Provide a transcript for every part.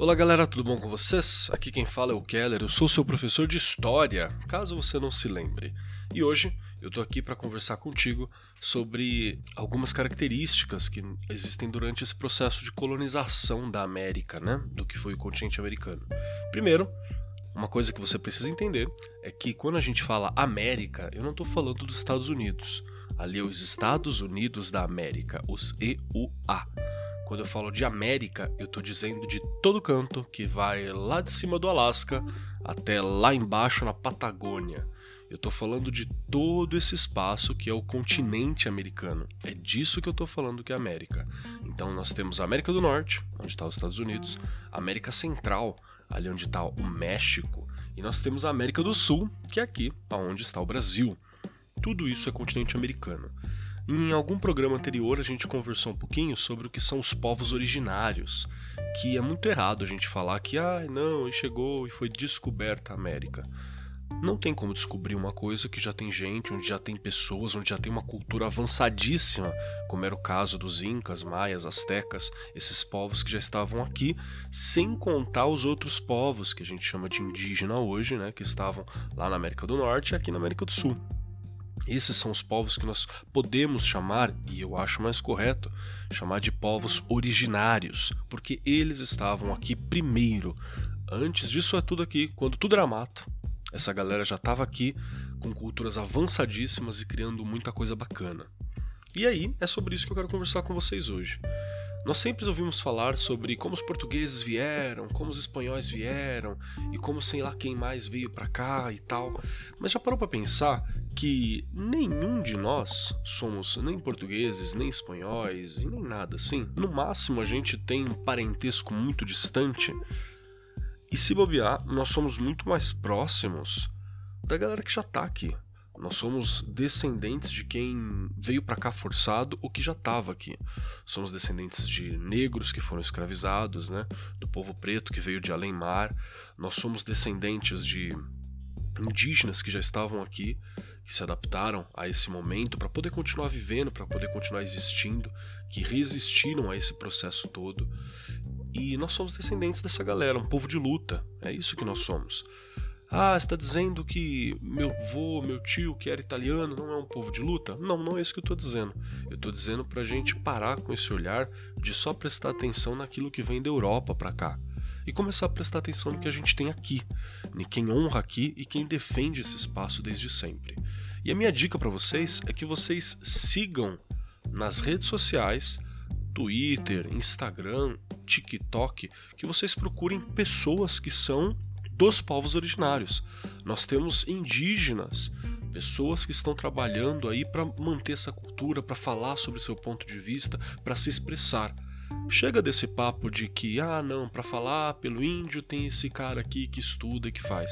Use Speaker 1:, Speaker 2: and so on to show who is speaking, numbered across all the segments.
Speaker 1: Olá galera, tudo bom com vocês? Aqui quem fala é o Keller, eu sou seu professor de História, caso você não se lembre. E hoje eu tô aqui para conversar contigo sobre algumas características que existem durante esse processo de colonização da América, né? Do que foi o continente americano. Primeiro, uma coisa que você precisa entender é que quando a gente fala América, eu não estou falando dos Estados Unidos. Ali é os Estados Unidos da América, os EUA. Quando eu falo de América, eu estou dizendo de todo canto que vai lá de cima do Alasca até lá embaixo na Patagônia. Eu estou falando de todo esse espaço que é o continente americano. É disso que eu estou falando que é América. Então nós temos a América do Norte, onde está os Estados Unidos, a América Central, ali onde está o México, e nós temos a América do Sul, que é aqui, onde está o Brasil. Tudo isso é continente americano. Em algum programa anterior a gente conversou um pouquinho sobre o que são os povos originários, que é muito errado a gente falar que ah, não, chegou e foi descoberta a América. Não tem como descobrir uma coisa que já tem gente, onde já tem pessoas, onde já tem uma cultura avançadíssima, como era o caso dos incas, maias, astecas, esses povos que já estavam aqui, sem contar os outros povos que a gente chama de indígena hoje, né, que estavam lá na América do Norte e aqui na América do Sul. Esses são os povos que nós podemos chamar, e eu acho mais correto, chamar de povos originários, porque eles estavam aqui primeiro. Antes disso é tudo aqui, quando tudo era mato. Essa galera já estava aqui com culturas avançadíssimas e criando muita coisa bacana. E aí, é sobre isso que eu quero conversar com vocês hoje. Nós sempre ouvimos falar sobre como os portugueses vieram, como os espanhóis vieram e como sei lá quem mais veio para cá e tal. Mas já parou para pensar que nenhum de nós somos nem portugueses, nem espanhóis e nem nada assim. No máximo a gente tem um parentesco muito distante. E se bobear, nós somos muito mais próximos da galera que já tá aqui. Nós somos descendentes de quem veio para cá forçado ou que já estava aqui. Somos descendentes de negros que foram escravizados, né? Do povo preto que veio de além mar. Nós somos descendentes de indígenas que já estavam aqui, que se adaptaram a esse momento para poder continuar vivendo, para poder continuar existindo, que resistiram a esse processo todo. E nós somos descendentes dessa galera, um povo de luta. É isso que nós somos. Ah, está dizendo que meu avô, meu tio, que era italiano, não é um povo de luta? Não, não é isso que eu estou dizendo. Eu estou dizendo para a gente parar com esse olhar de só prestar atenção naquilo que vem da Europa para cá e começar a prestar atenção no que a gente tem aqui, em quem honra aqui e quem defende esse espaço desde sempre. E a minha dica para vocês é que vocês sigam nas redes sociais, Twitter, Instagram, TikTok, que vocês procurem pessoas que são dos povos originários. Nós temos indígenas, pessoas que estão trabalhando aí para manter essa cultura, para falar sobre seu ponto de vista, para se expressar. Chega desse papo de que, ah, não, para falar pelo índio tem esse cara aqui que estuda e que faz.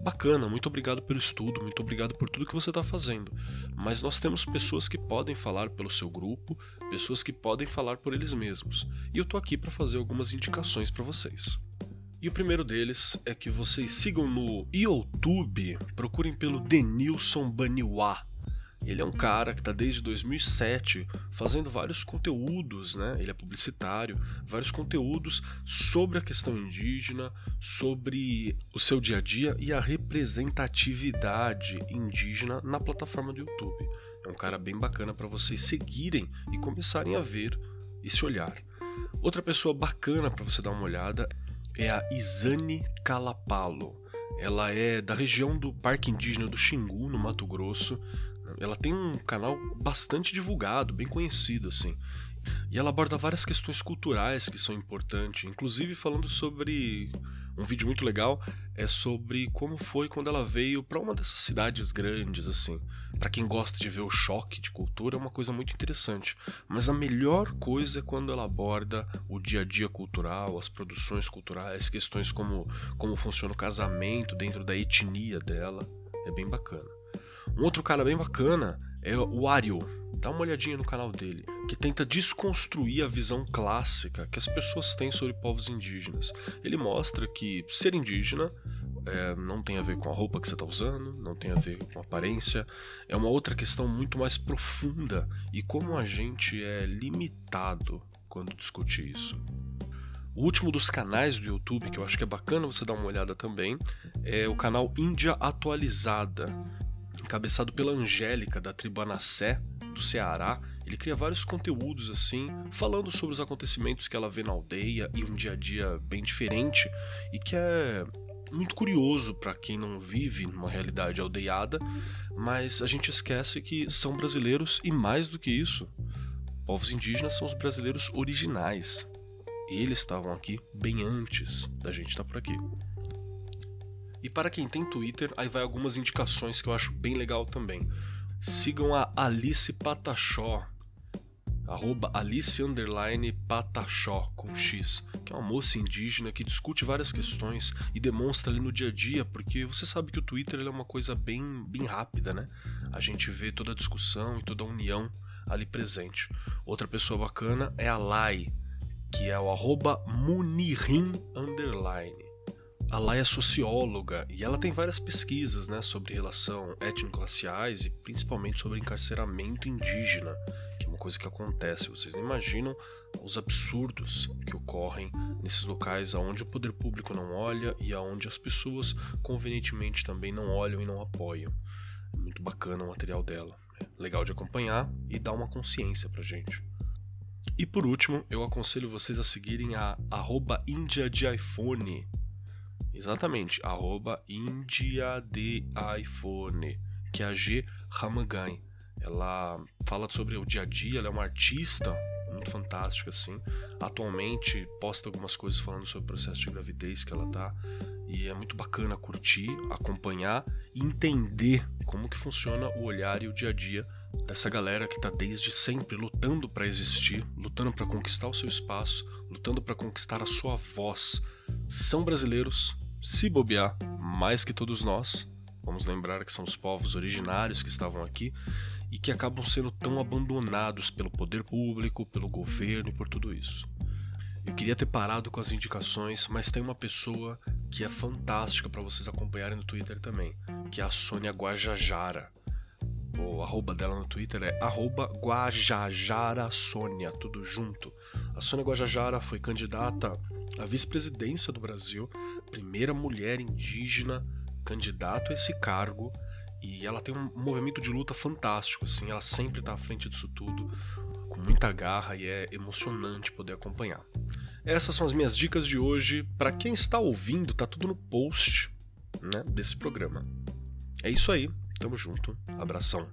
Speaker 1: Bacana, muito obrigado pelo estudo, muito obrigado por tudo que você está fazendo. Mas nós temos pessoas que podem falar pelo seu grupo, pessoas que podem falar por eles mesmos. E eu tô aqui para fazer algumas indicações para vocês. E o primeiro deles é que vocês sigam no YouTube, procurem pelo Denilson Baniwa. Ele é um cara que está desde 2007 fazendo vários conteúdos, né? Ele é publicitário, vários conteúdos sobre a questão indígena, sobre o seu dia a dia e a representatividade indígena na plataforma do YouTube. É um cara bem bacana para vocês seguirem e começarem a ver esse olhar. Outra pessoa bacana para você dar uma olhada é a Isane Calapalo. Ela é da região do Parque Indígena do Xingu, no Mato Grosso. Ela tem um canal bastante divulgado, bem conhecido assim. E ela aborda várias questões culturais que são importantes, inclusive falando sobre um vídeo muito legal é sobre como foi quando ela veio para uma dessas cidades grandes assim. Para quem gosta de ver o choque de cultura é uma coisa muito interessante, mas a melhor coisa é quando ela aborda o dia a dia cultural, as produções culturais, questões como como funciona o casamento dentro da etnia dela. É bem bacana. Um outro cara bem bacana é o Ario. Dá uma olhadinha no canal dele, que tenta desconstruir a visão clássica que as pessoas têm sobre povos indígenas. Ele mostra que ser indígena é, não tem a ver com a roupa que você está usando, não tem a ver com a aparência, é uma outra questão muito mais profunda e como a gente é limitado quando discute isso. O último dos canais do YouTube, que eu acho que é bacana você dar uma olhada também, é o canal Índia Atualizada, encabeçado pela Angélica, da tribo Anassé, do Ceará. Ele cria vários conteúdos assim, falando sobre os acontecimentos que ela vê na aldeia e um dia a dia bem diferente e que é muito curioso para quem não vive numa realidade aldeada, mas a gente esquece que são brasileiros e mais do que isso, povos indígenas são os brasileiros originais. Eles estavam aqui bem antes da gente estar tá por aqui. E para quem tem Twitter, aí vai algumas indicações que eu acho bem legal também. Sigam a Alice Patachó, arroba Alice underline Patachó com X, que é uma moça indígena que discute várias questões e demonstra ali no dia a dia, porque você sabe que o Twitter é uma coisa bem, bem rápida, né? A gente vê toda a discussão e toda a união ali presente. Outra pessoa bacana é a Lai, que é o arroba Munirim underline. A Lai é socióloga e ela tem várias pesquisas né, sobre relação étnico-raciais e principalmente sobre encarceramento indígena uma coisa que acontece. Vocês não imaginam os absurdos que ocorrem nesses locais aonde o poder público não olha e aonde as pessoas convenientemente também não olham e não apoiam. É muito bacana o material dela. É legal de acompanhar e dá uma consciência pra gente. E por último, eu aconselho vocês a seguirem a arroba de iPhone. Exatamente, arroba Índia de iPhone, que é a G Ramagan. Ela fala sobre o dia a dia, ela é uma artista muito fantástica, assim. Atualmente posta algumas coisas falando sobre o processo de gravidez que ela tá. E é muito bacana curtir, acompanhar e entender como que funciona o olhar e o dia a dia dessa galera que tá desde sempre lutando para existir, lutando para conquistar o seu espaço, lutando para conquistar a sua voz. São brasileiros, se bobear, mais que todos nós. Vamos lembrar que são os povos originários que estavam aqui e que acabam sendo tão abandonados pelo poder público, pelo governo e por tudo isso. Eu queria ter parado com as indicações, mas tem uma pessoa que é fantástica para vocês acompanharem no Twitter também, que é a Sônia Guajajara. O arroba dela no Twitter é arroba Guajajara Sônia, tudo junto. A Sônia Guajajara foi candidata à vice-presidência do Brasil, primeira mulher indígena candidata a esse cargo e ela tem um movimento de luta fantástico, assim, ela sempre está à frente disso tudo, com muita garra e é emocionante poder acompanhar. Essas são as minhas dicas de hoje. Para quem está ouvindo, tá tudo no post né, desse programa. É isso aí, tamo junto, abração.